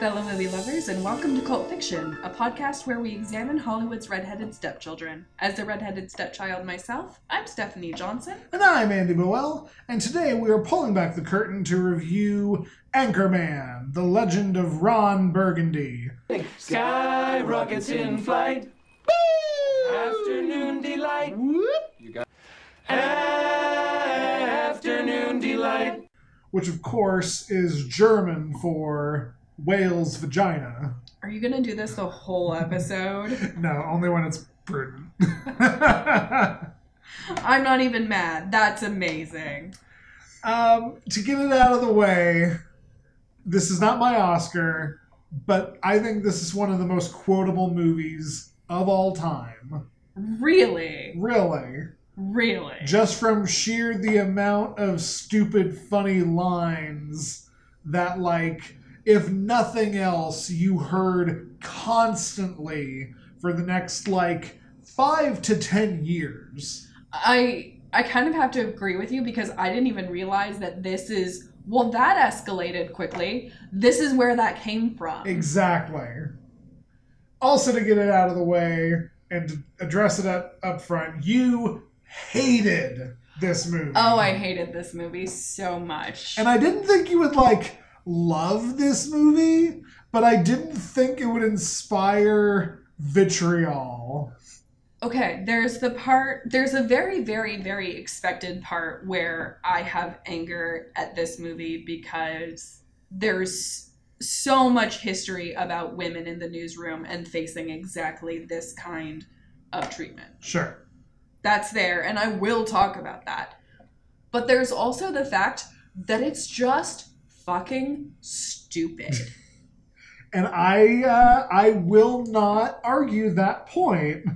fellow movie lovers, and welcome to Cult Fiction, a podcast where we examine Hollywood's redheaded stepchildren. As the redheaded stepchild myself, I'm Stephanie Johnson. And I'm Andy Boel, and today we are pulling back the curtain to review Anchorman, the legend of Ron Burgundy. Sky rockets in flight. Afternoon delight. You got Afternoon delight. Which, of course, is German for whale's vagina. Are you gonna do this the whole episode? No, only when it's prudent. I'm not even mad. That's amazing. um, to get it out of the way, this is not my Oscar, but I think this is one of the most quotable movies of all time. Really? Really. Really? just from sheer the amount of stupid funny lines that like if nothing else you heard constantly for the next like 5 to 10 years I I kind of have to agree with you because I didn't even realize that this is well that escalated quickly. This is where that came from. exactly also to get it out of the way and address it up, up front you hated this movie Oh, I hated this movie so much. And I didn't think you would like love this movie, but I didn't think it would inspire vitriol. Okay, there's the part, there's a very, very, very expected part where I have anger at this movie because there's so much history about women in the newsroom and facing exactly this kind of treatment. Sure. That's there, and I will talk about that. But there's also the fact that it's just fucking stupid. And I uh, I will not argue that point.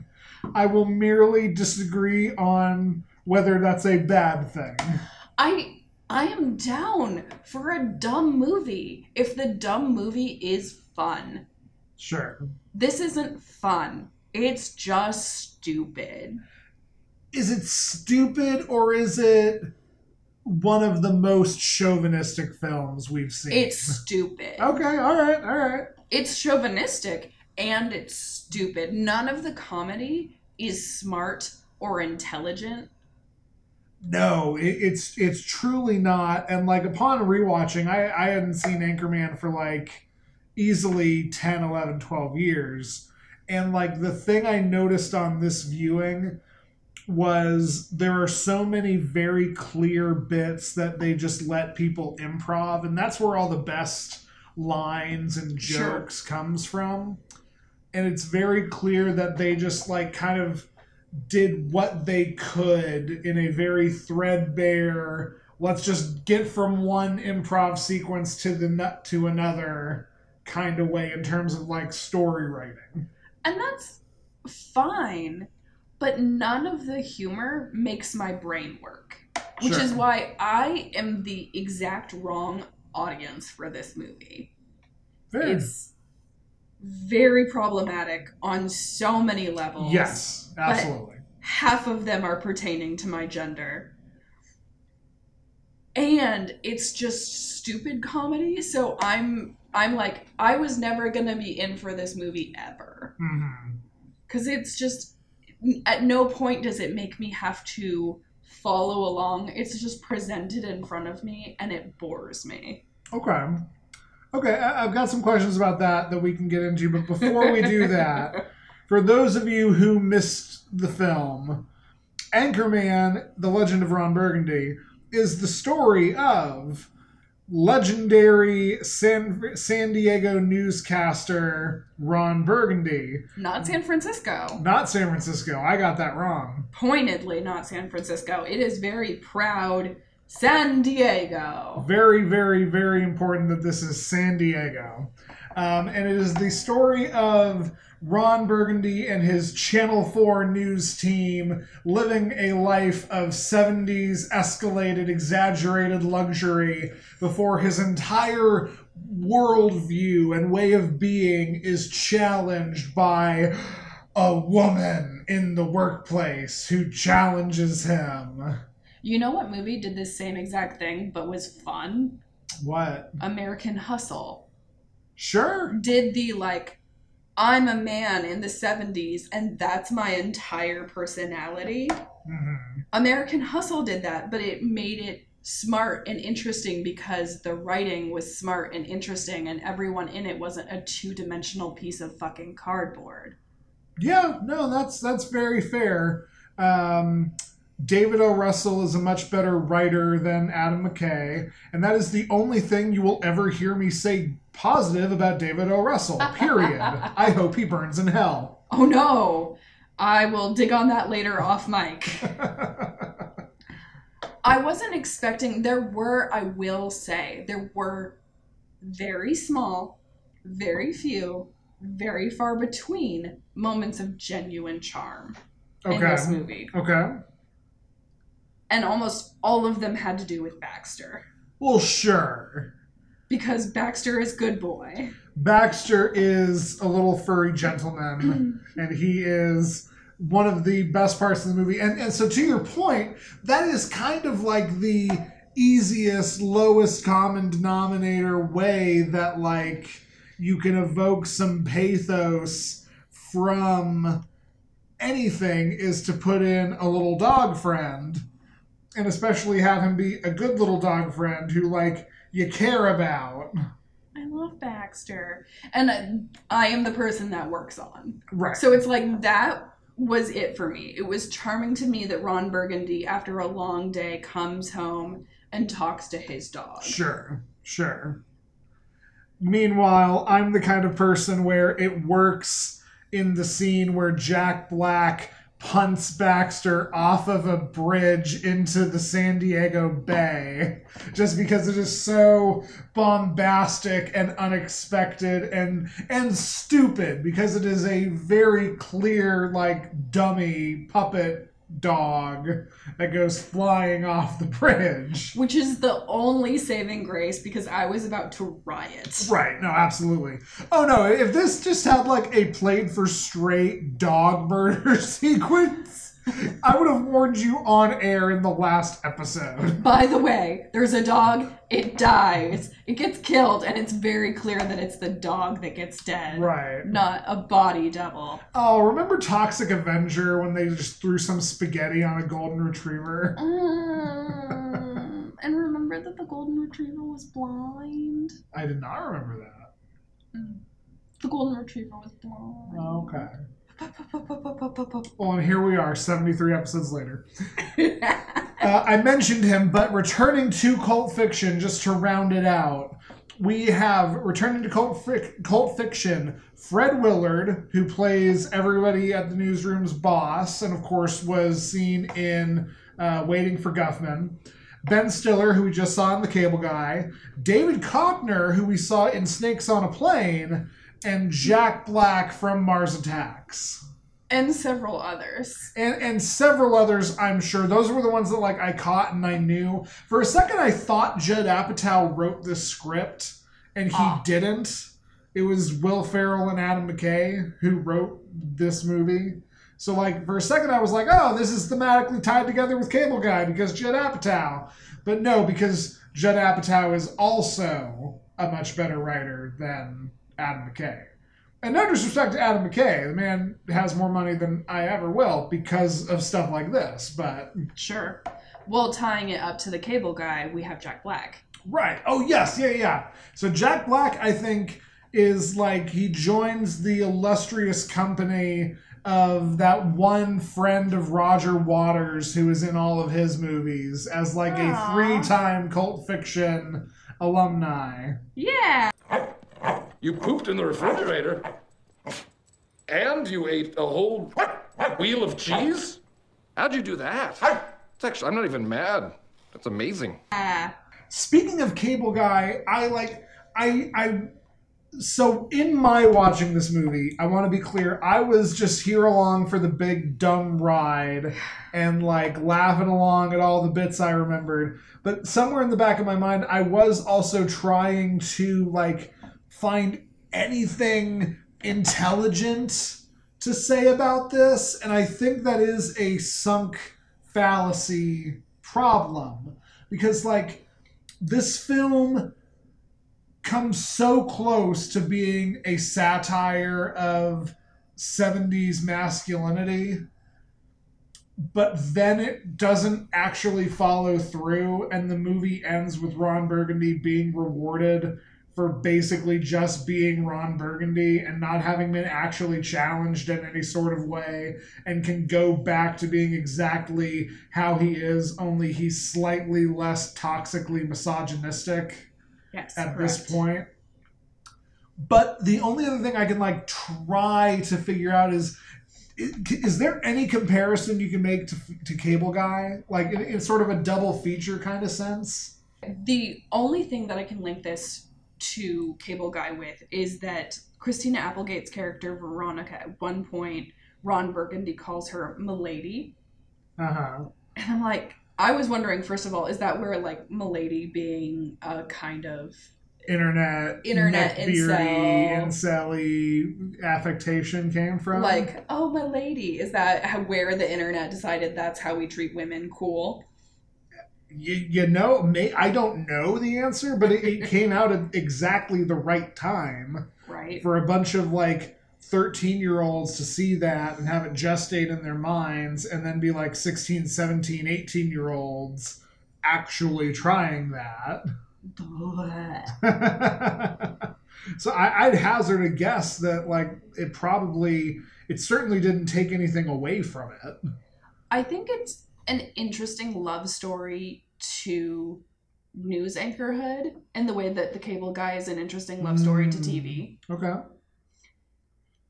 I will merely disagree on whether that's a bad thing. I I am down for a dumb movie if the dumb movie is fun. Sure. This isn't fun. It's just stupid. Is it stupid or is it one of the most chauvinistic films we've seen? It's stupid. Okay, all right, all right. It's chauvinistic and it's stupid. None of the comedy is smart or intelligent. No, it, it's it's truly not. And like upon rewatching, I I hadn't seen Anchorman for like easily 10, 11, 12 years. And like the thing I noticed on this viewing was there are so many very clear bits that they just let people improv and that's where all the best lines and Sure. jokes comes from. And it's very clear that they just like kind of did what they could in a very threadbare let's just get from one improv sequence to the nut to another kind of way in terms of like story writing And that's fine, but none of the humor makes my brain work. Which Sure. is why I am the exact wrong audience for this movie. Very- It's very problematic on so many levels. yes absolutely Half of them are pertaining to my gender. And it's just stupid comedy, so I'm I'm like I was never going to be in for this movie ever. hmm because it's just at no point does it make me have to follow along. It's just presented in front of me and it bores me. Okay. Okay I- i've got some questions about that that we can get into but before we do that for those of you who missed the film anchorman the legend of ron burgundy is the story of legendary san, san diego newscaster ron burgundy. Not san francisco. Not san francisco. I got that wrong. Pointedly not san francisco. It is very proud san diego. Very, very, very important that this is San Diego. Um, and it is the story of Ron Burgundy and his Channel 4 news team living a life of 70s escalated, exaggerated luxury before his entire worldview and way of being is challenged by a woman in the workplace who challenges him. you know what movie did this same exact thing but was fun What? american hustle Sure. did the like I'm a man in the 70s and that's my entire personality. hmm American Hustle did that, but it made it smart and interesting because the writing was smart and interesting and everyone in it wasn't a two-dimensional piece of fucking cardboard. Yeah, no, that's that's very fair. Um, David O. Russell is a much better writer than Adam McKay, and that is the only thing you will ever hear me say positive about David O. Russell. Period. I hope he burns in hell. Oh no. I will dig on that later off mic. I wasn't expecting there were I will say there were very small, very few, very far between moments of genuine charm in this okay. movie. Okay. And almost all of them had to do with Baxter Well, sure. Because Baxter is good boy. Baxter is a little furry gentleman, and he is one of the best parts of the movie. And, and so, to your point, that is kind of like the easiest, lowest common denominator way that, like, you can evoke some pathos from anything is to put in a little dog friend, and especially have him be a good little dog friend who, like, you care about. I love Baxter. And I am the person that works on. Right. So it's like that was it for me. It was charming to me that Ron Burgundy, after a long day, comes home and talks to his dog. Sure, sure. Meanwhile, I'm the kind of person where it works in the scene where Jack Black punts Baxter off of a bridge into the San Diego Bay just because it is so bombastic and unexpected and and stupid because it is a very clear like dummy puppet dog that goes flying off the bridge. Which is the only saving grace because I was about to riot. Right, no, absolutely. Oh no, if this just had like a played for straight dog murder sequence, I would have warned you on air in the last episode. By the way, there's a dog, it dies, it gets killed, and it's very clear that it's the dog that gets dead. Right. Not a body double. Oh, remember Toxic Avenger when they just threw some spaghetti on a golden retriever? Um, and remember that the golden retriever was blind? I did not remember that. The golden retriever was blind. Oh, okay. Well, and here we are, 73 episodes later. Uh, I mentioned him, but returning to cult fiction, just to round it out, we have returning to cult, fic- cult fiction Fred Willard, who plays everybody at the newsroom's boss, and of course was seen in uh, Waiting for Guffman. Ben Stiller, who we just saw in The Cable Guy. David Koechner, who we saw in Snakes on a Plane. And Jack Black from Mars Attacks. And several others. and and several others i'm sure. Those were the ones that like i caught and i knew. For a second i thought judd apatow wrote this script and he Ah. didn't. It was will ferrell and adam mckay who wrote this movie. So like for a second i was like oh this is thematically tied together with cable guy because judd apatow. But no because judd apatow is also a much better writer than adam mckay and no disrespect to Adam McKay, the man has more money than I ever will because of stuff like this. But Sure. Well, tying it up to the cable guy, we have Jack Black. right, oh yes, yeah, yeah. So Jack Black, I think, is like he joins the illustrious company of that one friend of Roger Waters who is in all of his movies as like a Aw. three-time cult fiction alumni. Yeah. You pooped in the refrigerator. And you ate a whole wheel of cheese? How'd you do that? It's actually, I'm not even mad. That's amazing. Ah. Speaking of Cable Guy, I like I I so in my watching this movie, I want to be clear, I was just here along for the big dumb ride and like laughing along at all the bits I remembered. But somewhere in the back of my mind, I was also trying to like find anything intelligent to say about this, and I think that is a sunk fallacy problem. Because like this film comes so close to being a satire of 70s masculinity but then it doesn't actually follow through and the movie ends with Ron Burgundy being rewarded for basically just being Ron Burgundy and not having been actually challenged in any sort of way and can go back to being exactly how he is only he's slightly less toxically misogynistic Yes. at correct. this point. But the only other thing I can like try to figure out is is there any comparison you can make to, to Cable Guy, like in, in sort of a double feature kind of sense? The only thing that I can link this to Cable Guy with is that Christina Applegate's character Veronica at one point Ron Burgundy calls her Milady. Uh huh. And I'm like, I was wondering, first of all, is that where like Milady being a kind of Internet, Internet incel. incel affectation came from. like, oh my lady, is that how, where the internet decided that's how we treat women? Cool. You, you know, may, I don't know the answer, but it, it came out at exactly the right time. Right. for a bunch of like 13 year olds to see that and have it gestate in their minds and then be like 16 17 18 year olds actually trying that so I, i'd hazard a guess that like it probably it certainly didn't take anything away from it I think it's an interesting love story to news anchorhood and the way that the cable guy is an interesting love story to Mm. TV. okay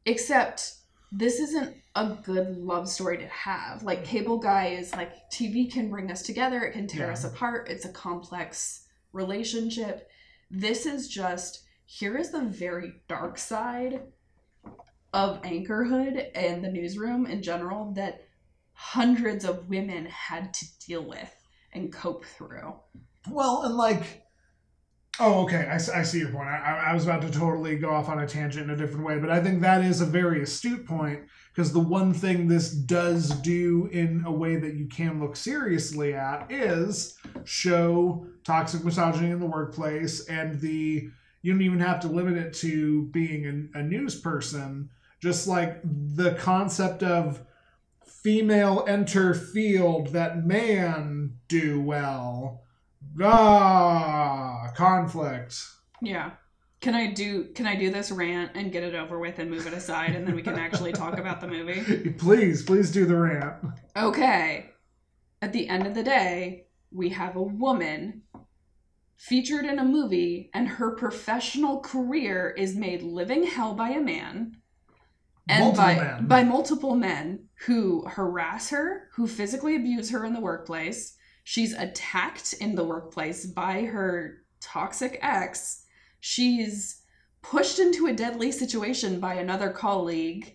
Except this isn't a good love story to have. Like cable guy is like TV can bring us together, it can tear Yeah. us apart. It's a complex relationship. This is just here is the very dark side of anchorhood and the newsroom in general that hundreds of women had to deal with and cope through. Well, and like, oh, okay, I, I see your point. I, I was about to totally go off on a tangent in a different way, but I think that is a very astute point because the one thing this does do in a way that you can look seriously at is show toxic misogyny in the workplace and the you don't even have to limit it to being a, a news person just like the concept of female enter field that man do well ah conflict Yeah. Can I do can I do this rant and get it over with and move it aside and then we can actually talk about the movie? please please do the rant Okay. At the end of the day, we have a woman featured in a movie and her professional career is made living hell by a man and Multiple by men. by multiple men who harass her, who physically abuse her in the workplace. She's attacked in the workplace by her toxic ex. She's pushed into a deadly situation by another colleague.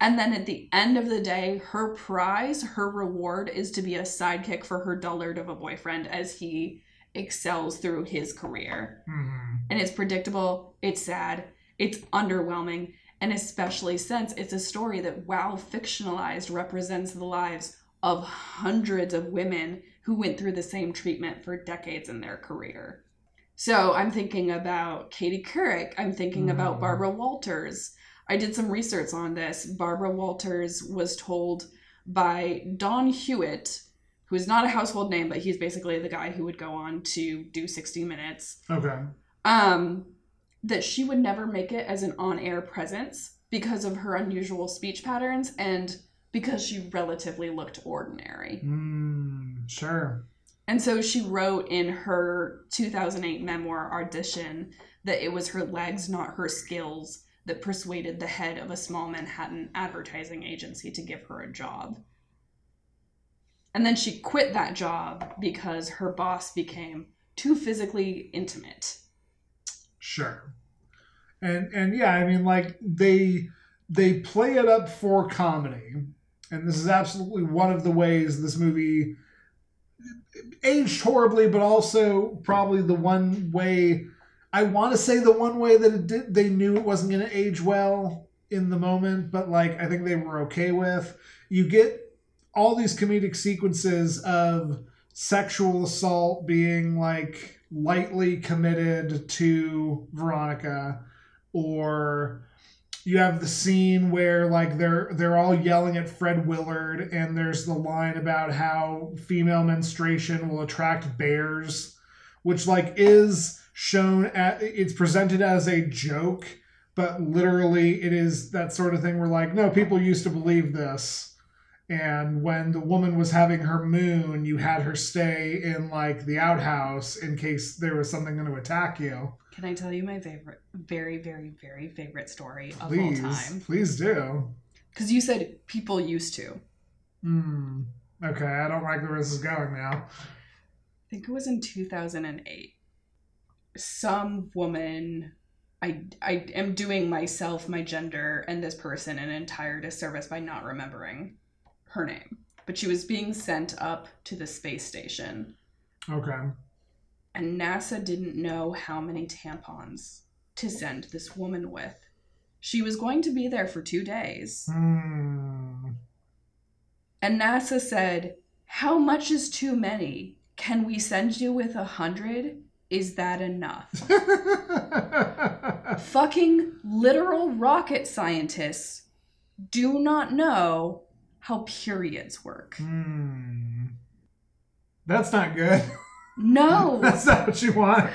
And then at the end of the day, her prize, her reward is to be a sidekick for her dullard of a boyfriend as he excels through his career. Mhm. And it's predictable, it's sad, it's underwhelming, and especially since it's a story that, while fictionalized, represents the lives of hundreds of women who went through the same treatment for decades in their career. So I'm thinking about Katie Couric. I'm thinking about Mhm. Barbara Walters. I did some research on this. Barbara Walters was told by Don Hewitt, who is not a household name, but he's basically the guy who would go on to do 60 Minutes, okay um, that she would never make it as an on-air presence because of her unusual speech patterns and because she relatively looked ordinary. mm, sure And so she wrote in her 2008 memoir Audition that it was her legs, not her skills, that persuaded the head of a small Manhattan advertising agency to give her a job. And then she quit that job because her boss became too physically intimate. Sure. And and yeah, I mean like they they play it up for comedy. And this is absolutely one of the ways this movie aged horribly, but also probably the one way I want to say the one way that it did they knew it wasn't going to age well in the moment, but like I think they were okay with. You get all these comedic sequences of sexual assault being like lightly committed to Veronica, or you have the scene where like they're they're all yelling at Fred Willard, and there's the line about how female menstruation will attract bears, which like is shown at it's presented as a joke, but literally it is that sort of thing where like no people used to believe this and when the woman was having her moon you had her stay in like the outhouse in case there was something going to attack you Can I tell you my favorite, very, very, very favorite story of please all time? please do Because you said people used to. Hmm. okay i don't like where this is going now I think it was in 2008. Some woman, I, I am doing myself, my gender, and this person an entire disservice by not remembering her name. But she was being sent up to the space station, okay and NASA didn't know how many tampons to send this woman with. She was going to be there for two days. Hmm. And NASA said, How much is too many? Can we send you with a hundred? Is that enough? Fucking literal rocket scientists do not know how periods work. Hmm. That's not good. No, That's not what you want.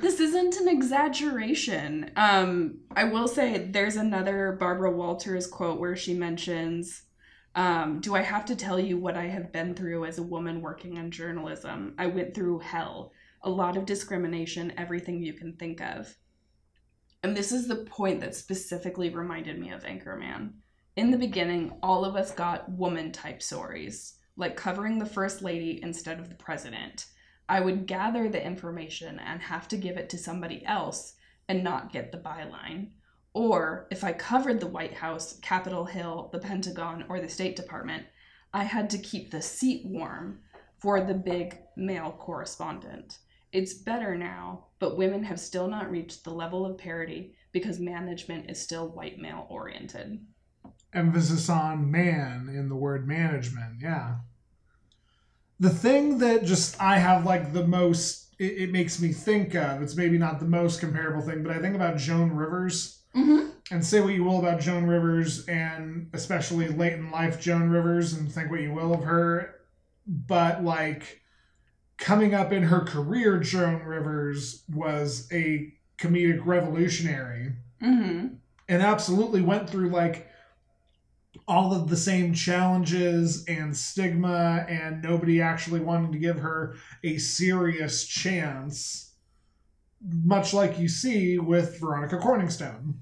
this isn't an exaggeration. Um, I will say there's another Barbara Walters quote where she mentions, um, "Do I have to tell you what I have been through as a woman working in journalism? I went through hell, a lot of discrimination, everything you can think of." And this is the point that specifically reminded me of Anchorman. In the beginning, all of us got woman type stories, like covering the first lady instead of the president. I would gather the information and have to give it to somebody else and not get the byline. Or if I covered the White House, Capitol Hill, the Pentagon, or the State Department, I had to keep the seat warm for the big male correspondent. It's better now, but women have still not reached the level of parity because management is still white male oriented. Emphasis on man in the word management. Yeah. The thing that just I have like the most, it, it makes me think of, it's maybe not the most comparable thing, but I think about Joan Rivers. Mm-hmm. And say what you will about Joan Rivers, and especially late in life Joan Rivers, and think what you will of her. But like coming up in her career, Joan Rivers was a comedic revolutionary Mm-hmm. and absolutely went through like all of the same challenges and stigma and nobody actually wanting to give her a serious chance much like you see with Veronica Corningstone.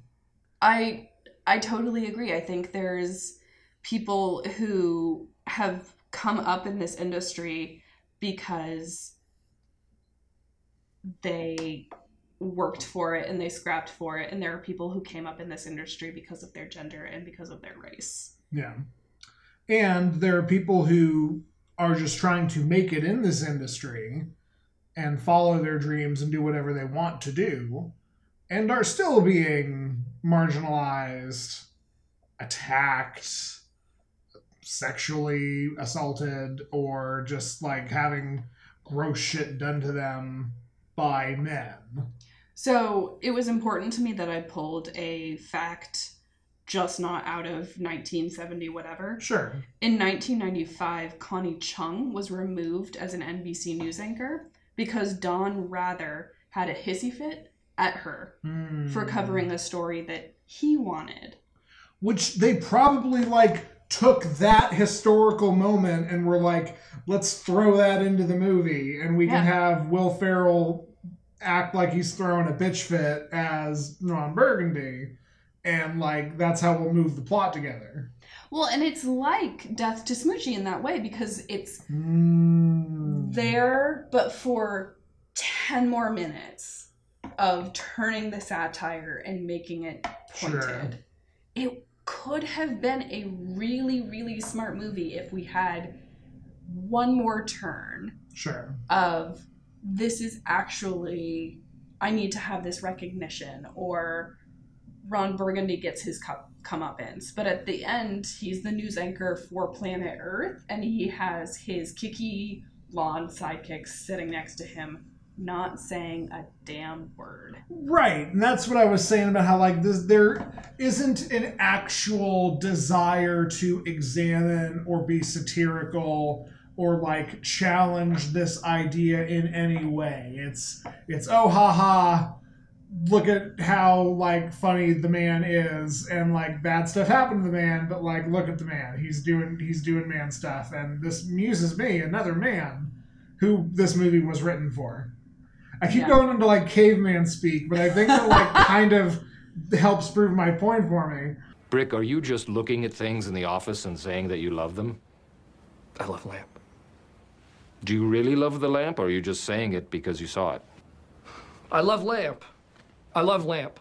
I I totally agree. I think there's people who have come up in this industry because they worked for it and they scrapped for it and there are people who came up in this industry because of their gender and because of their race. Yeah. And there are people who are just trying to make it in this industry and follow their dreams and do whatever they want to do and are still being marginalized, attacked, sexually assaulted, or just like having gross shit done to them by men. So it was important to me that I pulled a fact just not out of 1970 whatever. Sure. In 1995, Connie Chung was removed as an NBC news anchor because Dan Rather had a hissy fit at her for Hmm. covering a story that he wanted. which they probably like took that historical moment and were like, let's throw that into the movie, and we can have Will Ferrell act like he's throwing a bitch fit as Ron Burgundy, and like that's how we'll move the plot together. Well, and it's like Death to Smoochy in that way because it's Mm. there, but for 10 more minutes of turning the satire and making it pointed. Sure. It could have been a really, really smart movie if we had one more turn Sure. of this is actually, I need to have this recognition, or Ron Burgundy gets his cup comeuppance. But at the end, he's the news anchor for Planet Earth, and he has his kicky blonde sidekick sitting next to him not saying a damn word. Right, and that's what I was saying about how like this there isn't an actual desire to examine or be satirical or like challenge this idea in any way. It's it's oh ha ha look at how like funny the man is and like bad stuff happened to the man but like look at the man he's doing he's doing man stuff and this muses me another man who this movie was written for i keep Yeah. going into like caveman speak but i think that like kind of helps prove my point for me Brick, are you just looking at things in the office and saying that you love them? I love lamp. Do you really love the lamp, or are you just saying it because you saw it? I love lamp. I love lamp.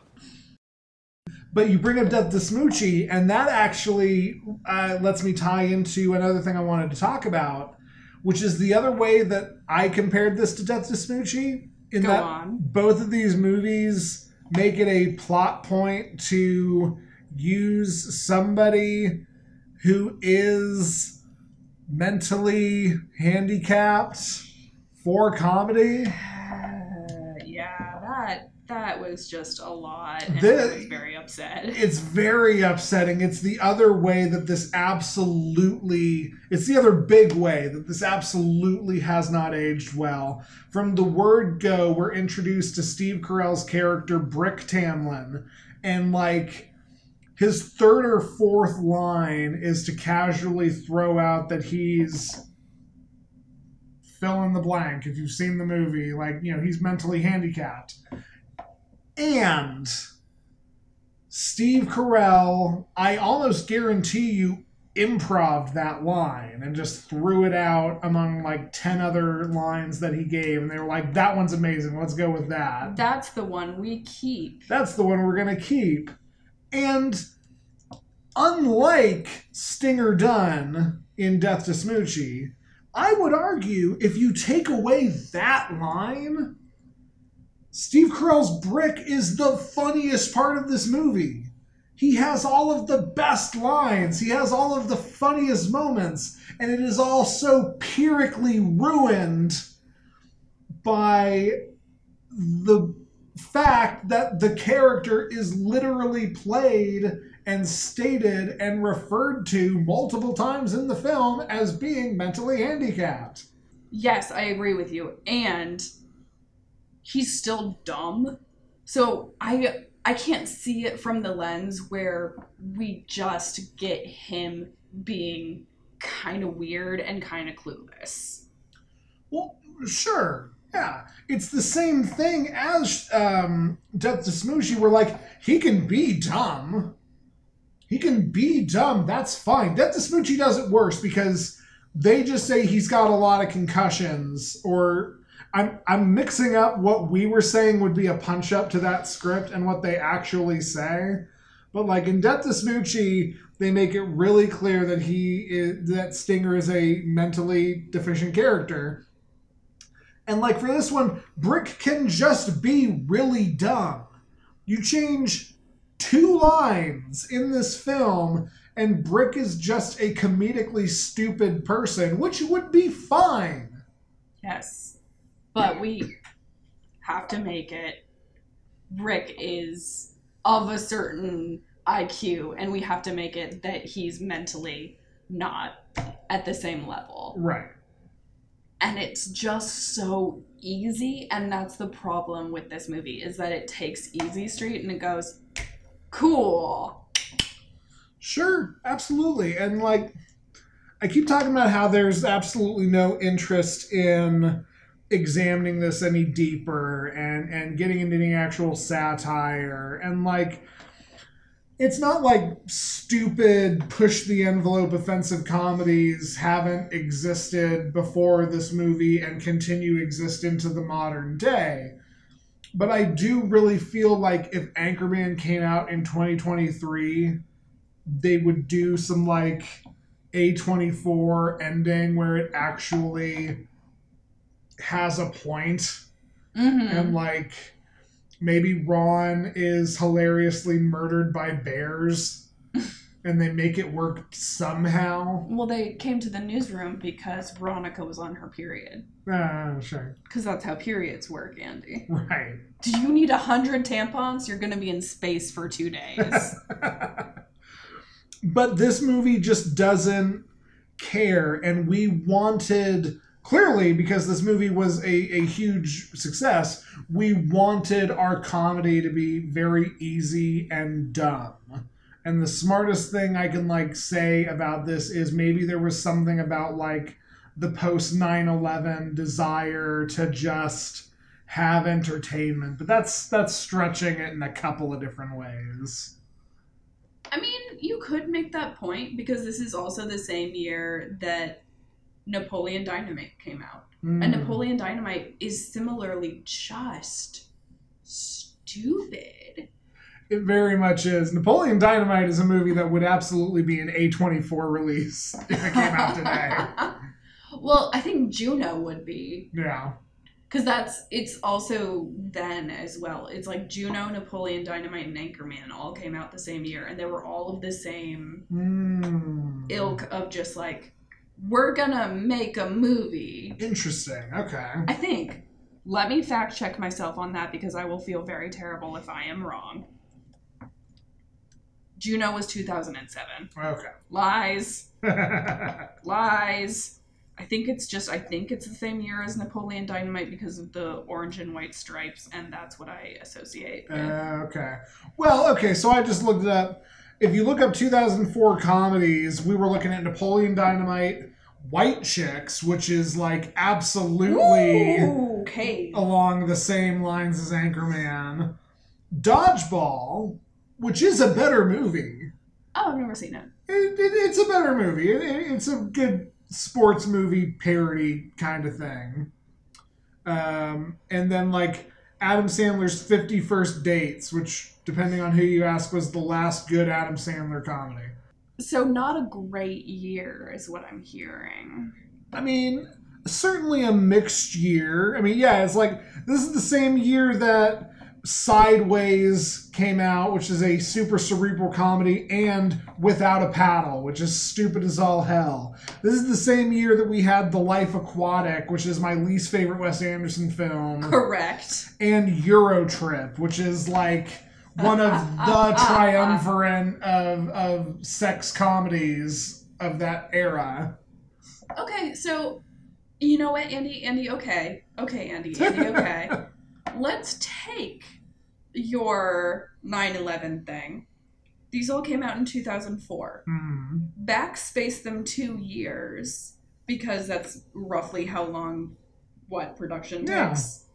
But you bring up Death to Smoochy, and that actually uh, lets me tie into another thing I wanted to talk about, which is the other way that I compared this to Death to Smoochy. In Go that on. both of these movies make it a plot point to use somebody who is mentally handicapped for comedy. That was just a lot, and The- I was very upset. it's very upsetting. It's the other way that this absolutely, it's the other big way that this absolutely has not aged well. From the word go, we're introduced to Steve Carell's character, Brick Tamland, and like his third or fourth line is to casually throw out that he's fill in the blank if you've seen the movie like you know he's mentally handicapped and Steve Carell, I almost guarantee you improved that line and just threw it out among like 10 other lines that he gave. And they were like, that one's amazing. Let's go with that. That's the one we keep. That's the one we're going to keep. And unlike Stinger Dunn in Death to Smoochy, I would argue if you take away that line, Steve Carell's brick is the funniest part of this movie. He has all of the best lines, he has all of the funniest moments, and it is all so pyrrhically ruined by the fact that the character is literally played and stated and referred to multiple times in the film as being mentally handicapped. Yes, I agree with you. And he's still dumb. So I I can't see it from the lens where we just get him being kind of weird and kind of clueless. Well, sure. Yeah. It's the same thing as um, Death to Smoochy, where, like, he can be dumb. He can be dumb. That's fine. Death to Smoochy does it worse because they just say he's got a lot of concussions or. I'm, I'm mixing up what we were saying would be a punch up to that script and what they actually say. But like in Death to Smoochy, they make it really clear that he is that Stinger is a mentally deficient character. And like for this one, Brick can just be really dumb. You change two lines in this film, and Brick is just a comedically stupid person, which would be fine. Yes. But we have to make it Rick is of a certain IQ and we have to make it that he's mentally not at the same level. Right. and it's just so easy and that's the problem with this movie is that it takes easy street and it goes cool Sure, absolutely. And like I keep talking about how there's absolutely no interest in examining this any deeper and and getting into any actual satire. And like it's not like stupid push the envelope offensive comedies haven't existed before this movie and continue exist into the modern day. But i do really feel like if anchorman came out in 2023 they would do some like A24 ending where it actually has a point mm-hmm. and like maybe Ron is hilariously murdered by bears and they make it work somehow. Well, they came to the newsroom because Veronica was on her period. Uh, sure. Because that's how periods work, Andy. Right. Do you need a hundred tampons? You're gonna be in space for two days. but this movie just doesn't care and we wanted clearly because this movie was a, a huge success we wanted our comedy to be very easy and dumb. And the smartest thing i can like say about this is maybe there was something about like the post 9-11 desire to just have entertainment but that's that's stretching it in a couple of different ways. I mean, you could make that point because this is also the same year that Napoleon Dynamite came out. And Mm. Napoleon Dynamite is similarly just stupid. It very much is. Napoleon Dynamite is a movie that would absolutely be an A24 release if it came out today. well, I think Juno would be yeah. because that's it's also then as well. It's like Juno, Napoleon Dynamite, and Anchorman all came out the same year, and they were all of the same Mm. ilk of just like we're gonna make a movie. Interesting. Okay. I think. Let me fact check myself on that because I will feel very terrible if I am wrong. Juno was 2007. Okay. Lies. Lies. I think it's just, I think it's the same year as Napoleon Dynamite because of the orange and white stripes, and that's what I associate with. Uh, okay. Well, okay, so I just looked it up. If you look up 2004 comedies, we were looking at Napoleon Dynamite, White Chicks, which is like absolutely Ooh, okay. along the same lines as Anchorman, Dodgeball, which is a better movie. Oh, I've never seen it. It, it, it's a better movie. It, it- it's a good sports movie parody kind of thing. Um, and then like Adam Sandler's 50 First Dates, which depending on who you ask was the last good Adam Sandler comedy. So, not a great year, is what I'm hearing. I mean, certainly a mixed year. I mean, yeah, it's like this is the same year that Sideways came out, which is a super cerebral comedy, and Without a Paddle, which is stupid as all hell. This is the same year that we had The Life Aquatic, which is my least favorite Wes Anderson film, Correct. and Eurotrip, which is like one of the triumvirate of, of sex comedies of that era. Okay, so you know what, Andy? Andy, okay. Okay, Andy, Andy, okay. Let's take your 9 11 thing. These all came out in 2004. Hmm. Backspace them two years because that's roughly how long what production Yeah. takes.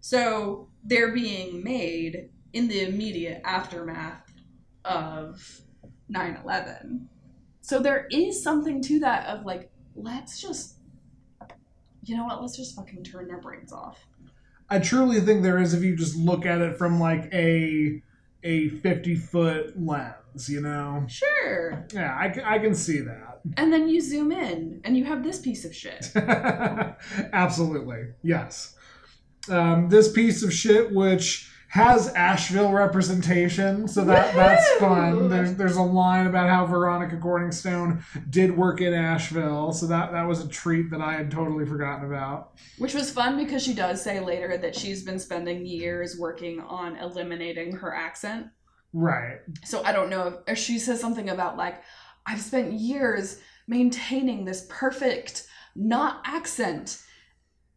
So they're being made in the immediate aftermath of 9 11. So there is something to that of like, let's just, you know what, let's just fucking turn their brains off. I truly think there is if you just look at it from like a a 50 foot lens, you know? Sure. Yeah, I can see that. And then you zoom in and you have this piece of shit. Absolutely. Yes. Um, this piece of shit, which has Asheville representation, so that that's fun. There's there's a line about how Veronica Corningstone did work in Asheville, so that that was a treat that I had totally forgotten about. Which was fun because she does say later that she's been spending years working on eliminating her accent. Right. So I don't know if she says something about like, I've spent years maintaining this perfect not accent.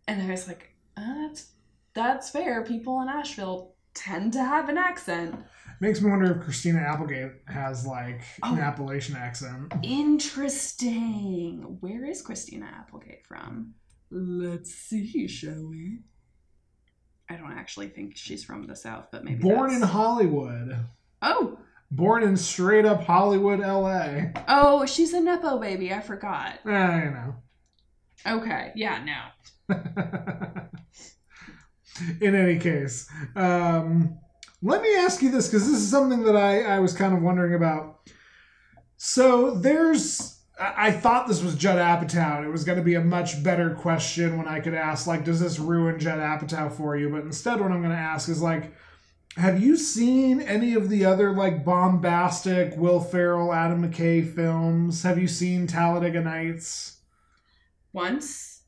And I was like, uh, that's that's fair. People in Asheville tend to have an accent. Makes me wonder if Christina Applegate has like an Oh. Appalachian accent. Interesting. Where is Christina Applegate from? Let's see, shall we? I don't actually think she's from the South, but maybe Born in Hollywood. Oh, Born in straight up Hollywood, LA. oh, she's a nepo baby. I forgot. You know. Okay, yeah, no. in any case, um, let me ask you this because this is something that I, I was kind of wondering about. So there's, I, I thought this was Judd Apatow. It was going to be a much better question when I could ask, like, does this ruin Judd Apatow for you? But instead, what I'm going to ask is, like, Have you seen any of the other like bombastic Will Ferrell, Adam McKay films? Have you seen Talladega Nights Once,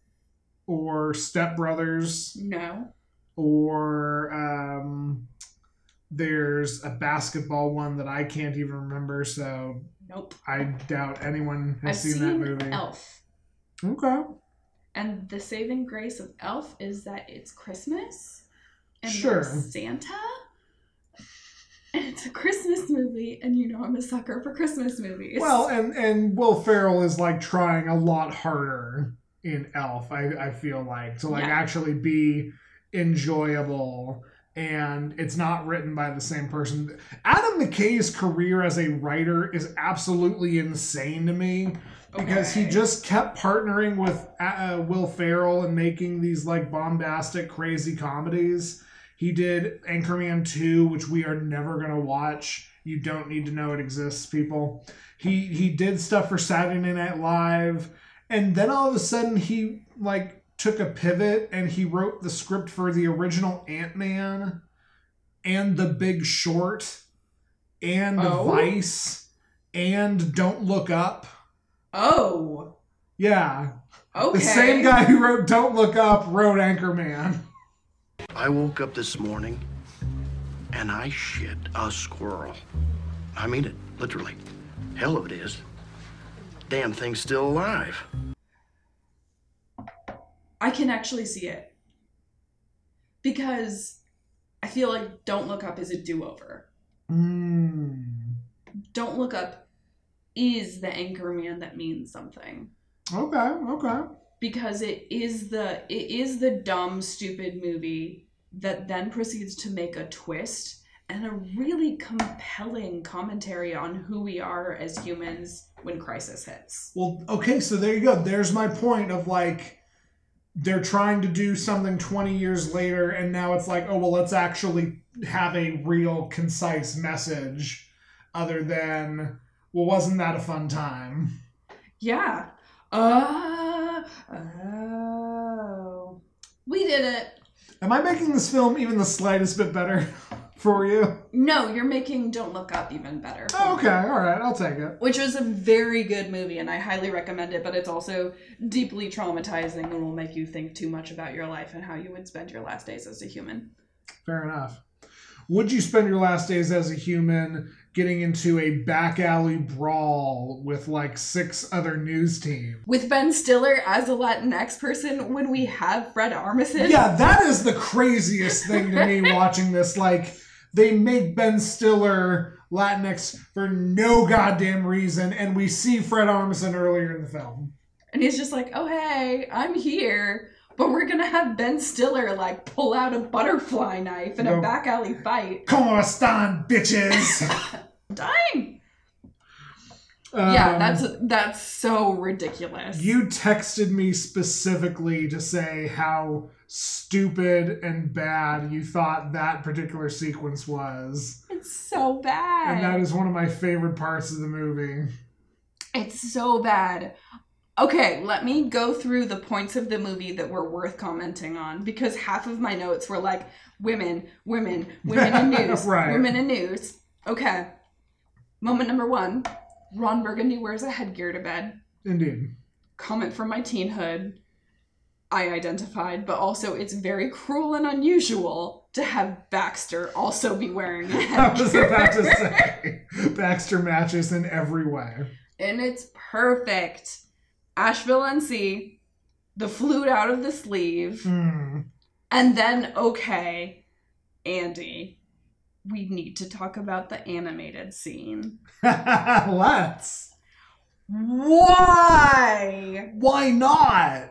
or Step Brothers no. Or um, there's a basketball one that I can't even remember, so Nope. I doubt anyone has I've seen, that movie. Elf. Okay. And the saving grace of Elf is that it's Christmas and Sure. there's Santa. And it's a Christmas movie, and you know I'm a sucker for Christmas movies. Well, and and Will Ferrell is like trying a lot harder in Elf. I I feel like to like Yeah. actually be enjoyable. And it's not written by the same person. Adam McKay's career as a writer is absolutely insane to me because he just kept partnering with uh, Will Ferrell and making these like bombastic, crazy comedies. He did Anchorman 2, which we are never going to watch. You don't need to know it exists, people. He he did stuff for Saturday Night Live, and then all of a sudden he like took a pivot and he wrote the script for the original Ant-Man and The Big Short and Oh? Vice and Don't Look Up. oh, Yeah. okay. The same guy who wrote Don't Look Up wrote Anchorman. I woke up this morning and I shit a squirrel. I mean it, literally. Hell of it is. Damn thing's still alive. I can actually see it because I feel like Don't Look Up is a do-over. Mm. Don't Look Up is the Anchorman that means something. Okay, okay. because it is the it is the dumb stupid movie that then proceeds to make a twist and a really compelling commentary on who we are as humans when crisis hits. Well, okay, so there you go. There's my point of like they're trying to do something 20 years later and now it's like, oh, well, let's actually have a real concise message other than, well, wasn't that a fun time? Yeah. Uh, oh. We did it. Am I making this film even the slightest bit better for you? No, you're making Don't Look Up even better. for me. Okay, all right, I'll take it. Which was a very good movie, and I highly recommend it, but it's also deeply traumatizing and will make you think too much about your life and how you would spend your last days as a human. Fair enough. Would you spend your last days as a human getting into a back alley brawl with like six other news teams? With Ben Stiller as a Latinx person when we have Fred Armisen? Yeah, that is the craziest thing to me watching this. Like, they make Ben Stiller Latinx for no goddamn reason, and we see Fred Armisen earlier in the film. And he's just like, oh, hey, I'm here. But we're gonna have Ben Stiller like pull out a butterfly knife in No. a back alley fight. Están, bitches? Dying. yeah, Um, that's that's so ridiculous. You texted me specifically to say how stupid and bad you thought that particular sequence was. it's so bad. And that is one of my favorite parts of the movie. It's so bad. Okay, let me go through the points of the movie that were worth commenting on because half of my notes were like women, women, women in news, Right. women in news. Okay. Moment number one Ron Burgundy wears a headgear to bed. Indeed. Comment from my teenhood. I identified, but also it's very cruel and unusual to have Baxter also be wearing a I was about to say Baxter matches in every way. and it's perfect. Asheville NC, the flute out of the sleeve, Hmm. and then okay, Andy, we need to talk about the animated scene. Let's. Why? Why not?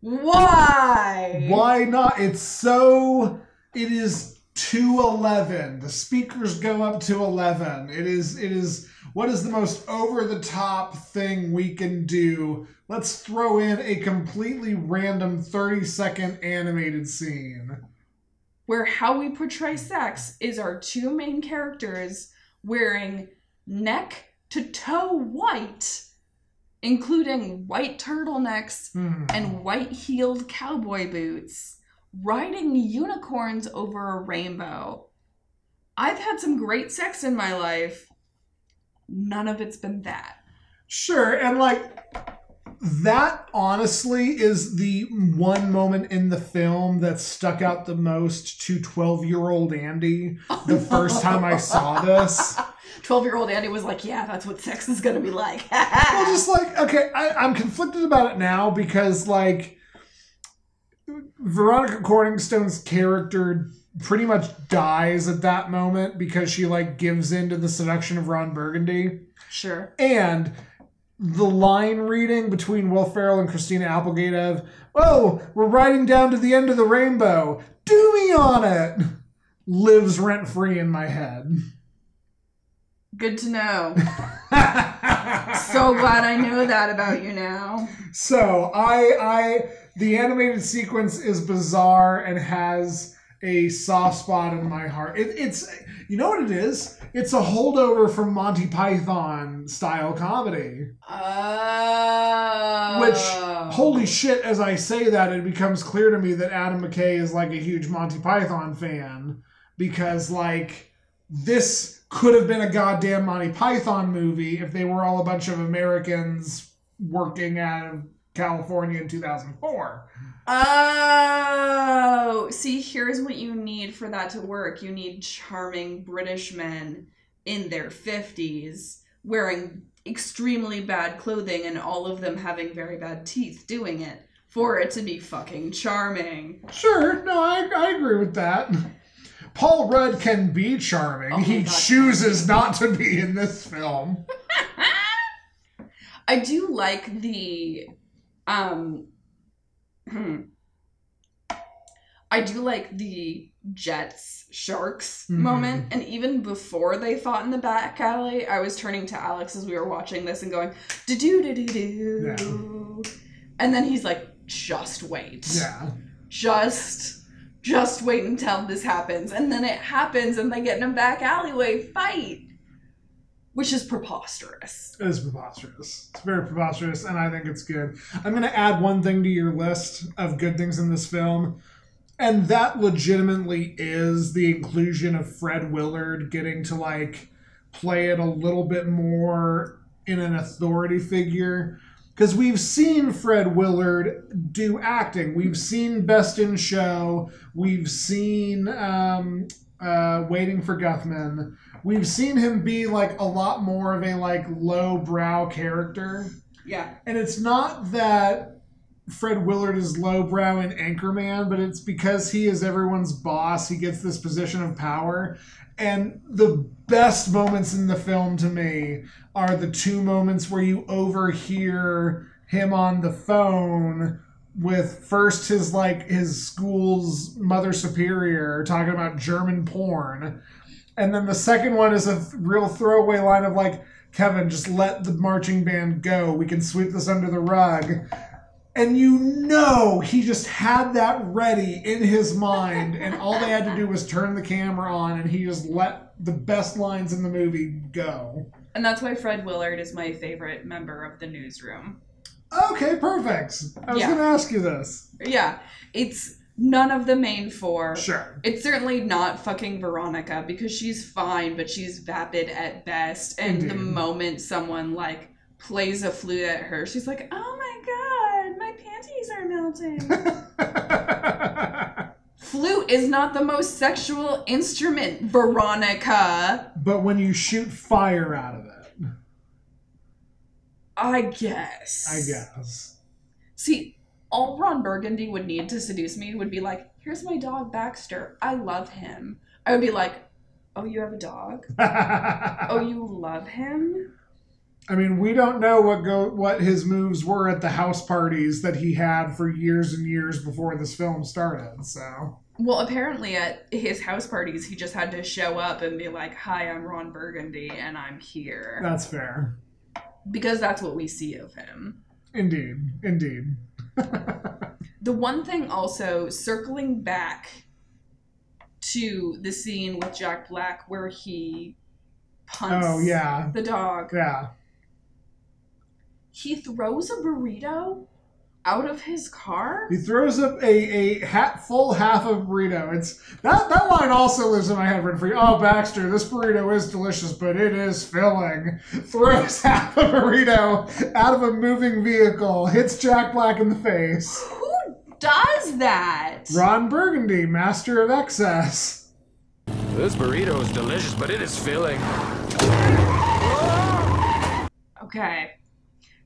Why? Why not? It's so. It is two eleven. The speakers go up to eleven. It is. It is. What is the most over the top thing we can do? Let's throw in a completely random thirty second animated scene. Where how we portray sex is our two main characters wearing neck to toe white, including white turtlenecks Hmm. and white heeled cowboy boots, riding unicorns over a rainbow. I've had some great sex in my life. None of it's been that. Sure, and like that honestly is the one moment in the film that stuck out the most to 12 year old Andy the first time I saw this. 12 year old Andy was like, Yeah, that's what sex is gonna be like. Well, just like, okay, I, I'm conflicted about it now because, like, Veronica Corningstone's character pretty much dies at that moment because she, like, gives in to the seduction of Ron Burgundy. sure. And the line reading between Will Ferrell and Christina Applegate of, oh, we're riding down to the end of the rainbow, do me on it, lives rent free in my head. Good to know. so glad I know that about you now. So I I the animated sequence is bizarre and has a soft spot in my heart. It, it's you know what it is? It's a holdover from Monty Python style comedy. Oh. Which holy shit! As I say that, it becomes clear to me that Adam McKay is like a huge Monty Python fan because like this could have been a goddamn Monty Python movie if they were all a bunch of Americans working out of California in 2004. Oh, see, here's what you need for that to work. You need charming British men in their 50s wearing extremely bad clothing and all of them having very bad teeth doing it for it to be fucking charming. Sure, no, I, I agree with that. Paul Rudd can be charming. Oh he God. chooses not to be in this film. I do like the um. I do like the Jets Sharks Mhm. moment and even before they fought in the back alley, I was turning to Alex as we were watching this and going do do do do do. And then he's like just wait. Yeah. Just just wait until this happens and then it happens and they get in a back alleyway fight which is preposterous. It is preposterous. It's very preposterous, and I think it's good. I'm going to add one thing to your list of good things in this film, and that legitimately is the inclusion of Fred Willard getting to like play it a little bit more in an authority figure. Because we've seen Fred Willard do acting. We've seen Best in Show. We've seen um, uh, Waiting for Guffman we've seen him be like a lot more of a like low brow character. Yeah. and it's not that fred willard is lowbrow in anchorman but it's because he is everyone's boss. He gets this position of power. And the best moments in the film to me are the two moments where you overhear him on the phone with first his like his school's mother superior talking about german porn and then the second one is a th- real throwaway line of like, Kevin, just let the marching band go. We can sweep this under the rug. And you know he just had that ready in his mind, and all they had to do was turn the camera on, and he just let the best lines in the movie go. And that's why Fred Willard is my favorite member of the newsroom. Okay, perfect. I was Yeah. going to ask you this. Yeah, it's none of the main four. Sure. It's certainly not fucking Veronica because she's fine, but she's vapid at best. And the mm-hmm. moment someone like plays a flute at her, she's like, "Oh my god, my panties are melting." flute is not the most sexual instrument, Veronica. but when you shoot fire out of it, I guess. I guess. See, all Ron Burgundy would need to seduce me would be like, here's my dog Baxter. I love him. I would be like, oh, you have a dog? Oh, you love him? I mean, we don't know what go what his moves were at the house parties that he had for years and years before this film started. So Well, apparently at his house parties, he just had to show up and be like, hi, I'm Ron Burgundy and I'm here. that's fair. Because that's what we see of him. Indeed, indeed. The one thing also, circling back to the scene with Jack Black where he punts Oh yeah, the dog. yeah. he throws a burrito out of his car? He throws up a, a hat full half of burrito. It's that that line also lives in my head rent free. Oh, Baxter, this burrito is delicious, but it is filling. Throws half a burrito out of a moving vehicle, hits Jack Black in the face. Who does that? Ron Burgundy, master of excess. This burrito is delicious, but it is filling. Okay.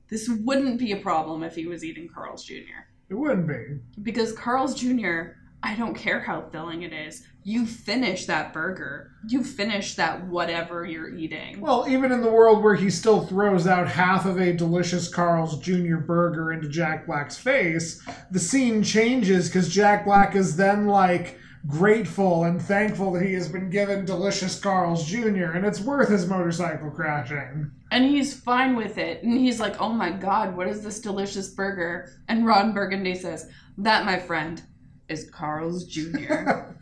This wouldn't be a problem if he was eating Carl's Jr. It wouldn't be. Because Carl's Jr., I don't care how filling it is. You finish that burger. You finish that whatever you're eating. Well, even in the world where he still throws out half of a delicious Carl's Jr. burger into Jack Black's face, the scene changes because Jack Black is then like grateful and thankful that he has been given delicious Carl's Jr. and it's worth his motorcycle crashing. And he's fine with it. And he's like, oh my god, what is this delicious burger? And Ron Burgundy says, that, my friend, is Carl's Jr.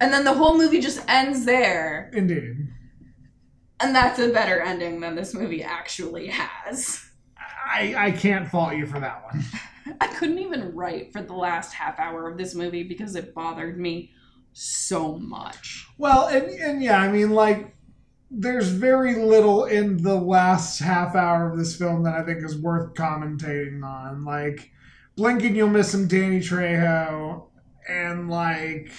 and then the whole movie just ends there. Indeed. And that's a better ending than this movie actually has. I, I can't fault you for that one. I couldn't even write for the last half hour of this movie because it bothered me so much. Well, and, and yeah, I mean, like, there's very little in the last half hour of this film that I think is worth commentating on. Like, blink and you'll miss some Danny Trejo, and like,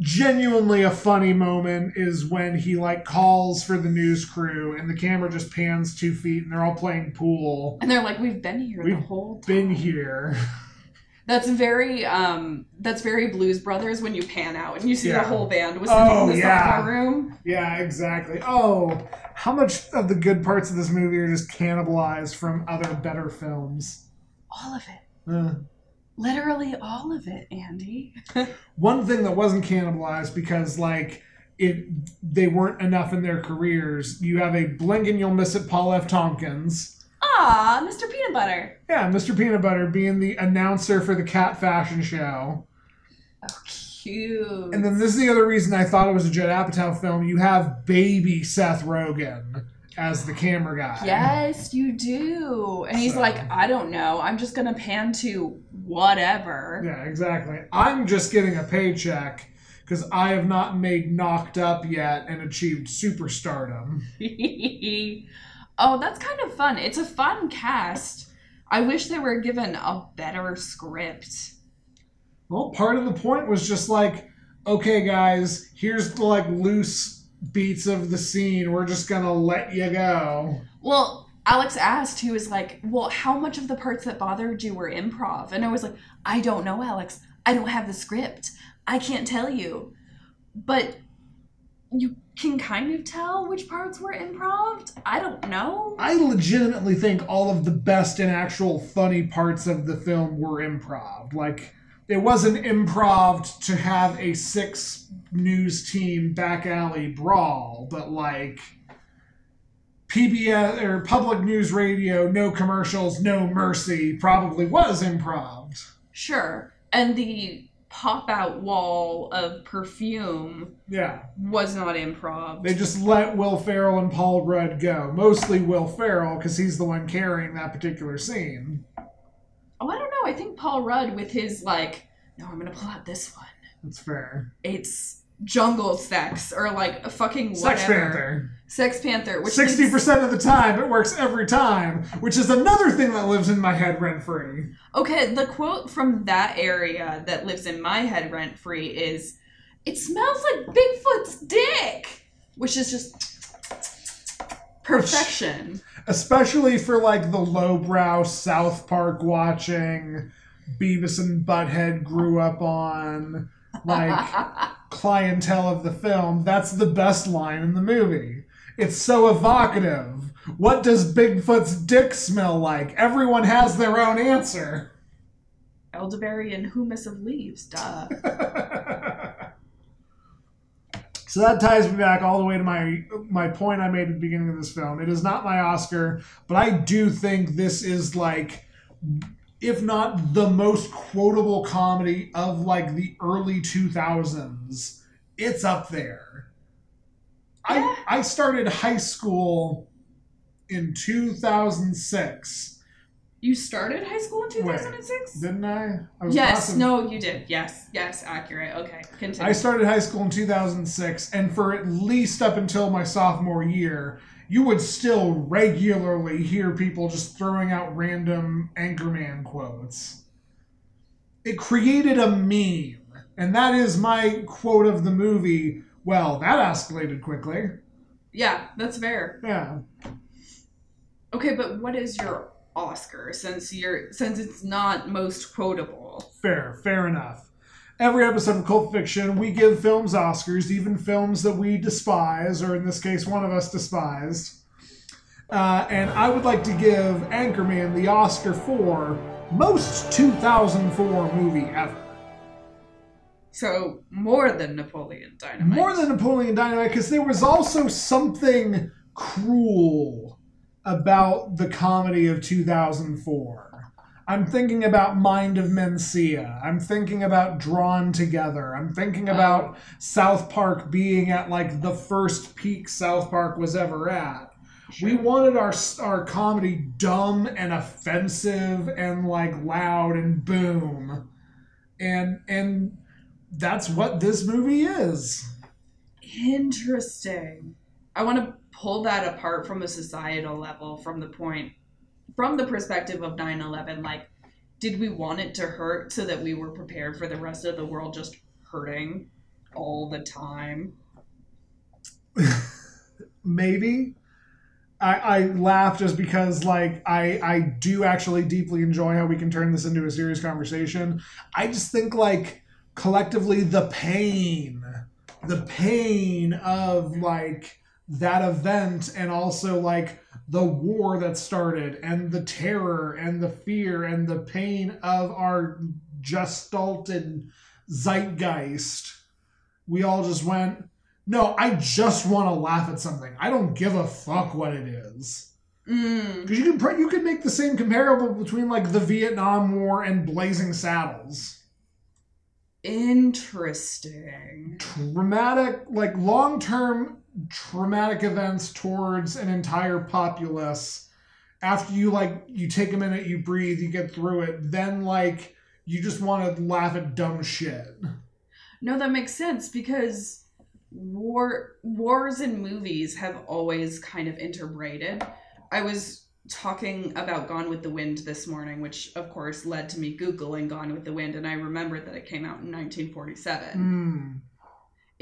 genuinely a funny moment is when he like calls for the news crew and the camera just pans two feet and they're all playing pool. And they're like, we've been here the We've whole time. Been here. That's very um that's very Blues Brothers when you pan out and you see Yeah. the whole band was sitting Oh, in the yeah. sofa room. Yeah, exactly. Oh, how much of the good parts of this movie are just cannibalized from other better films? All of it. Uh, Literally all of it, Andy. one thing that wasn't cannibalized because like it they weren't enough in their careers. You have a blink and you'll miss it Paul F. Tompkins. Ah, Mr. Peanut Butter. Yeah, Mr. Peanut Butter being the announcer for the cat fashion show. Oh, cute. And then this is the other reason I thought it was a Judd Apatow film. You have baby Seth Rogen as the camera guy. Yes, you do. And he's So- like, I don't know. I'm just gonna pan to whatever. Yeah, exactly. I'm just getting a paycheck because I have not made knocked up yet and achieved superstardom. oh, that's kind of fun. It's a fun cast. I wish they were given a better script. Well, part of the point was just like, okay, guys, here's the like loose beats of the scene. We're just gonna let you go. Well, Alex asked, he was like, Well, how much of the parts that bothered you were improv? And I was like, I don't know, Alex. I don't have the script. I can't tell you. But you can kind of tell which parts were improv. I don't know. I legitimately think all of the best and actual funny parts of the film were improv. Like, it wasn't improv to have a six news team back alley brawl, but like PBS or public news radio, no commercials, no mercy, probably was improv. Sure. And the pop out wall of perfume Yeah. was not improv. They just let Will Ferrell and Paul Rudd go. Mostly Will Ferrell, because he's the one carrying that particular scene. oh, I don't know. I think Paul Rudd with his like, no, I'm gonna pull out this one. That's fair. It's jungle sex or like a fucking whatever. Sex Panther. Sex Panther, which Sixty means- percent of the time, it works every time, which is another thing that lives in my head rent free. Okay, the quote from that area that lives in my head rent free is, "It smells like Bigfoot's dick," which is just perfection. Especially for like the lowbrow South Park watching, Beavis and Butthead grew up on, like clientele of the film. That's the best line in the movie. It's so evocative. What does Bigfoot's dick smell like? Everyone has their own answer. Elderberry and humus of leaves, duh. So that ties me back all the way to my my point I made at the beginning of this film. It is not my Oscar, but I do think this is like if not the most quotable comedy of like the early 2000s. It's up there. Yeah. I I started high school in 2006. You started high school in Wait, 2006? Didn't I? I was Yes, no, you did. Yes, yes, accurate. Okay, continue. I started high school in 2006, and for at least up until my sophomore year, you would still regularly hear people just throwing out random Anchorman quotes. It created a meme, and that is my quote of the movie. Well, that escalated quickly. yeah, that's fair. Yeah. Okay, but what is your Oscar since you're since it's not most quotable? Fair, fair enough. Every episode of Cult Fiction, we give films Oscars, even films that we despise, or in this case, one of us despised. Uh, and I would like to give Anchorman the Oscar for most 2004 movie ever. So more than Napoleon Dynamite. More than Napoleon Dynamite, because there was also something cruel about the comedy of 2004. I'm thinking about Mind of Mencia. I'm thinking about Drawn Together. I'm thinking oh. about South Park being at like the first peak South Park was ever at. We wanted our our comedy dumb and offensive and like loud and boom. And and that's what this movie is. Interesting. I want to pull that apart from a societal level, from the point, from the perspective of 9 11. Like, did we want it to hurt so that we were prepared for the rest of the world just hurting all the time? maybe I, I laugh just because like I I do actually deeply enjoy how we can turn this into a serious conversation. I just think like collectively the pain, the pain of like that event and also like the war that started and the terror and the fear and the pain of our gestalted zeitgeist. We all just went, no, I just want to laugh at something. I don't give a fuck what it is. Mm. Because you can pr- you can make the same comparable between like the Vietnam War and Blazing Saddles. Interesting. Traumatic, like long term traumatic events towards an entire populace. After you like you take a minute, you breathe, you get through it. Then like you just want to laugh at dumb shit. No, that makes sense because war wars in movies have always kind of interbreeded. I was talking about Gone with the Wind this morning, which of course led to me googling Gone with the Wind, and I remembered that it came out in 1947. Mm.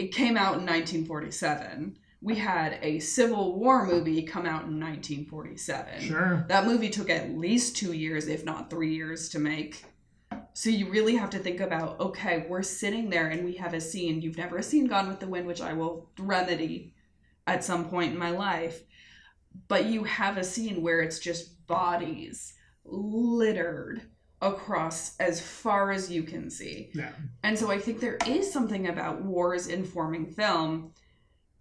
It came out in 1947. We had a Civil War movie come out in 1947. Sure. That movie took at least two years, if not three years, to make. So you really have to think about okay, we're sitting there and we have a scene. You've never seen Gone with the Wind, which I will remedy at some point in my life. But you have a scene where it's just bodies littered across as far as you can see. Yeah. And so I think there is something about wars informing film.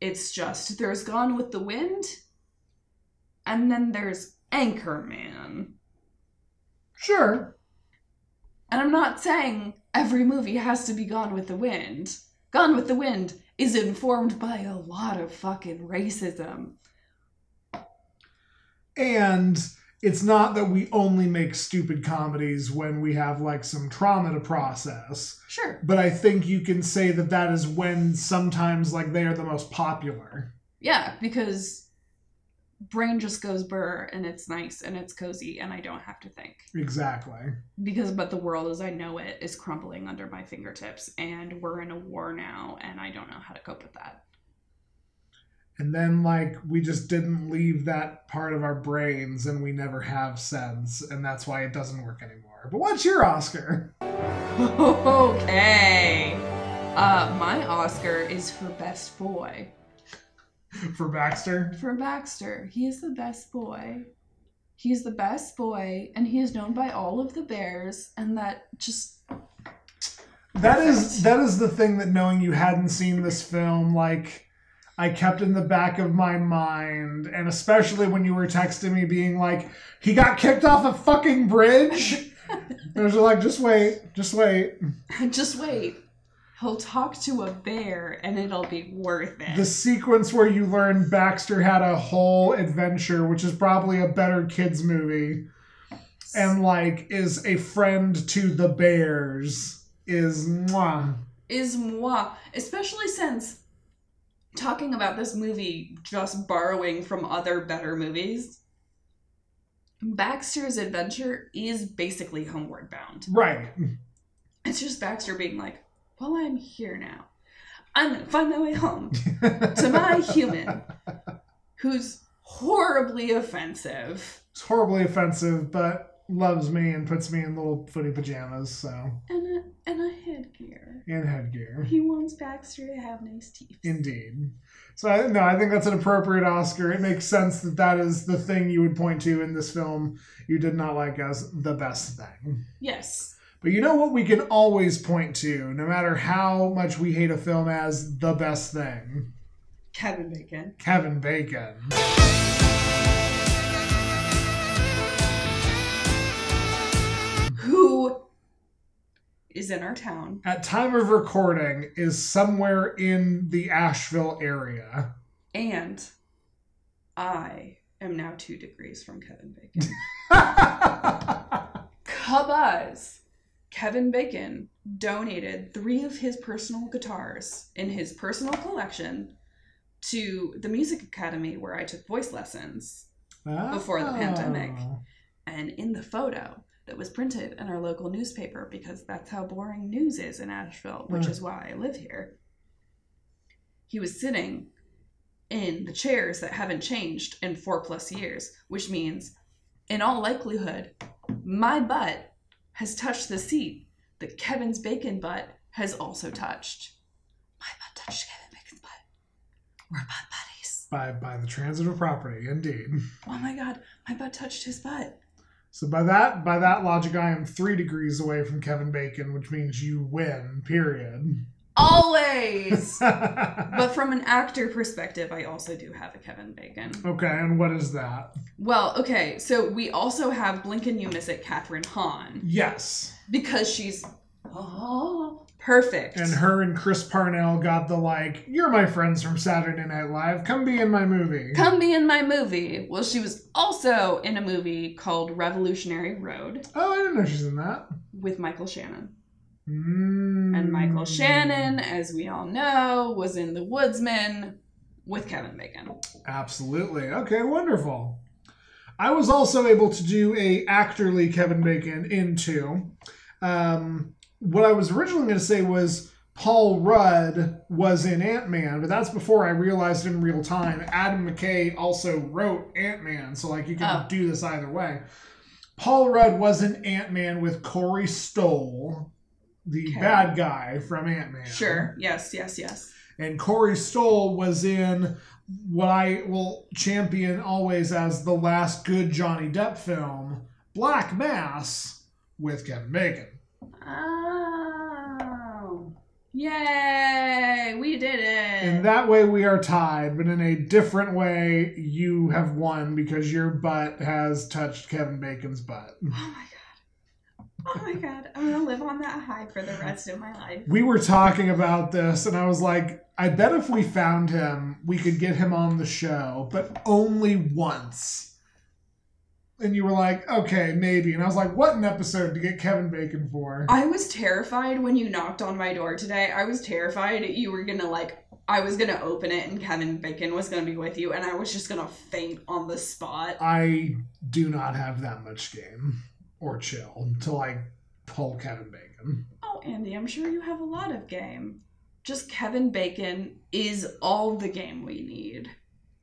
It's just there's Gone with the Wind, and then there's Anchorman. Sure. And I'm not saying every movie has to be Gone with the Wind. Gone with the Wind is informed by a lot of fucking racism. And it's not that we only make stupid comedies when we have like some trauma to process. Sure. But I think you can say that that is when sometimes like they are the most popular. Yeah, because brain just goes burr and it's nice and it's cozy and I don't have to think. Exactly. because but the world as i know it is crumbling under my fingertips and we're in a war now and i don't know how to cope with that And then like we just didn't leave that part of our brains and we never have since and that's why it doesn't work anymore. But what's your Oscar? okay uh my oscar is for best boy For Baxter? for baxter he is the best boy he's the best boy and he is known by all of the bears and that just That is that is the thing that knowing you hadn't seen this film, like I kept in the back of my mind, and especially when you were texting me being like, he got kicked off a fucking bridge. I was like, just wait, just wait. just wait he'll talk to a bear and it'll be worth it The sequence where you learn Baxter had a whole adventure, which is probably a better kids movie. and like is a friend to the bears is mwah. is moi, especially since talking about this movie just borrowing from other better movies. Baxter's adventure is basically homeward bound. right It's just Baxter being like, "Well, I'm here now. I'm gonna find my way home to my human, who's horribly offensive it's horribly offensive but loves me and puts me in little footy pajamas so and a and a headgear. and headgear He wants Baxter to have nice teeth. Indeed. So I, no, I think that's an appropriate Oscar. It makes sense that that is the thing you would point to in this film. You did not like as the best thing. yes, But you know what we can always point to, no matter how much we hate a film as the best thing? Kevin Bacon. Kevin Bacon. Is in our town. At time of recording is somewhere in the Asheville area. And I am now two degrees from Kevin Bacon. Cubuzz. Kevin Bacon donated three of his personal guitars in his personal collection to the Music Academy where I took voice lessons. Ah. Before the pandemic. And in the photo that was printed in our local newspaper, because that's how boring news is in Asheville, which Right. is why I live here, he was sitting in the chairs that haven't changed in four plus years, which means, in all likelihood, my butt has touched the seat that Kevin's bacon butt has also touched. My butt touched Kevin Bacon's butt. We're butt buddies. By, by the transitive property, indeed. Oh my god, my butt touched his butt. So by that by that logic, I am three degrees away from Kevin Bacon, which means you win. Period. Always! but from an actor perspective, I also do have a Kevin Bacon. okay, and what is that? Well, okay, so we also have Blink and You Miss It Kathryn Hahn Yes, because she's oh perfect. and her and Chris Parnell got the like, "You're my friends from Saturday Night Live. Come be in my movie." Come be in my movie. Well, she was also in a movie called Revolutionary Road Oh, I didn't know she's in that. with Michael Shannon. Mm. And Michael Shannon, as we all know, was in The Woodsman with Kevin Bacon. Absolutely. Okay, wonderful. I was also able to do a actorly Kevin Bacon into. Um, what I was originally going to say was Paul Rudd was in Ant Man, but that's before I realized in real time Adam McKay also wrote Ant Man, so like you can Oh. do this either way. Paul Rudd was in Ant Man with Corey Stoll, the Okay. bad guy from Ant Man. Sure. Yes, yes, yes. And Corey Stoll was in what I will champion always as the last good Johnny Depp film, Black Mass, with Kevin Bacon. Oh. Yay! We did it! In that way, we are tied, but in a different way, you have won because your butt has touched Kevin Bacon's butt. oh my god. Oh my god. I'm gonna live on that high for the rest of my life. We were talking about this, and I was like, I bet if we found him, we could get him on the show, but only once. And you were like, okay, maybe. And I was like, what an episode to get Kevin Bacon for. I was terrified when you knocked on my door today. I was terrified you were gonna like I was gonna open it and Kevin Bacon was gonna be with you and I was just gonna faint on the spot. I do not have that much game or chill to like pull Kevin Bacon. Oh, Andy, I'm sure you have a lot of game. Just Kevin Bacon is all the game we need.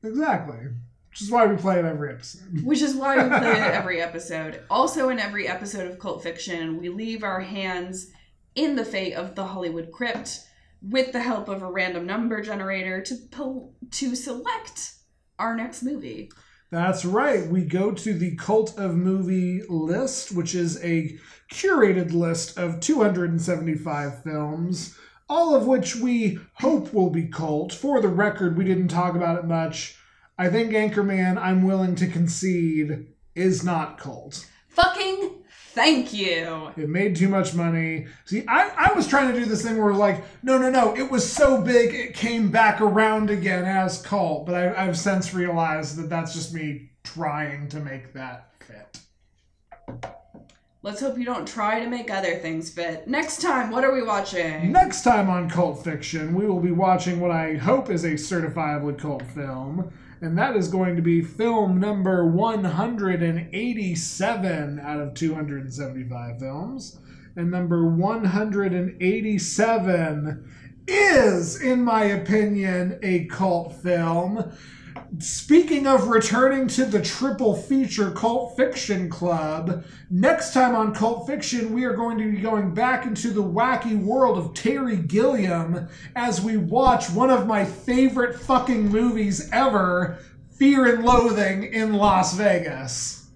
Exactly. Which is why we play it every episode. Which is why we play it every episode. Also, in every episode of Cult Fiction, we leave our hands in the fate of the Hollywood crypt with the help of a random number generator to pull, to select our next movie. That's right. We go to the Cult of Movie list, which is a curated list of 275 films, all of which we hope will be cult. For the record, we didn't talk about it much. I think Anchorman, I'm willing to concede, is not cult. Fucking thank you. It made too much money. See, I, I was trying to do this thing where like, no, no, no, it was so big it came back around again as cult. But I, I've since realized that that's just me trying to make that fit. Let's hope you don't try to make other things fit. Next time, what are we watching? Next time on Cult Fiction, we will be watching what I hope is a certifiably cult film, and that is going to be film number 187 out of 275 films. And number 187 is, in my opinion, a cult film. Speaking of returning to the triple feature Cult Fiction Club, next time on Cult Fiction, we are going to be going back into the wacky world of Terry Gilliam as we watch one of my favorite fucking movies ever Fear and Loathing in Las Vegas.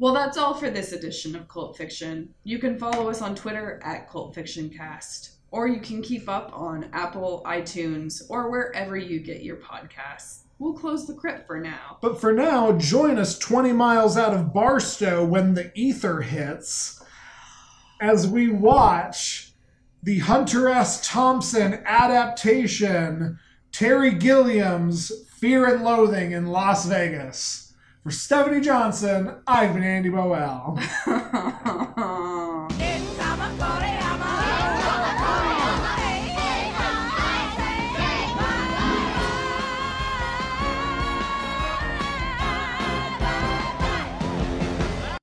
Well, that's all for this edition of Cult Fiction. You can follow us on Twitter at Cult Fiction Cast, or you can keep up on Apple, iTunes, or wherever you get your podcasts. We'll close the crypt for now. But for now, join us 20 miles out of Barstow when the ether hits as we watch the Hunter S. Thompson adaptation, Terry Gilliam's Fear and Loathing in Las Vegas. For Stephanie Johnson, I've been Andy Boel.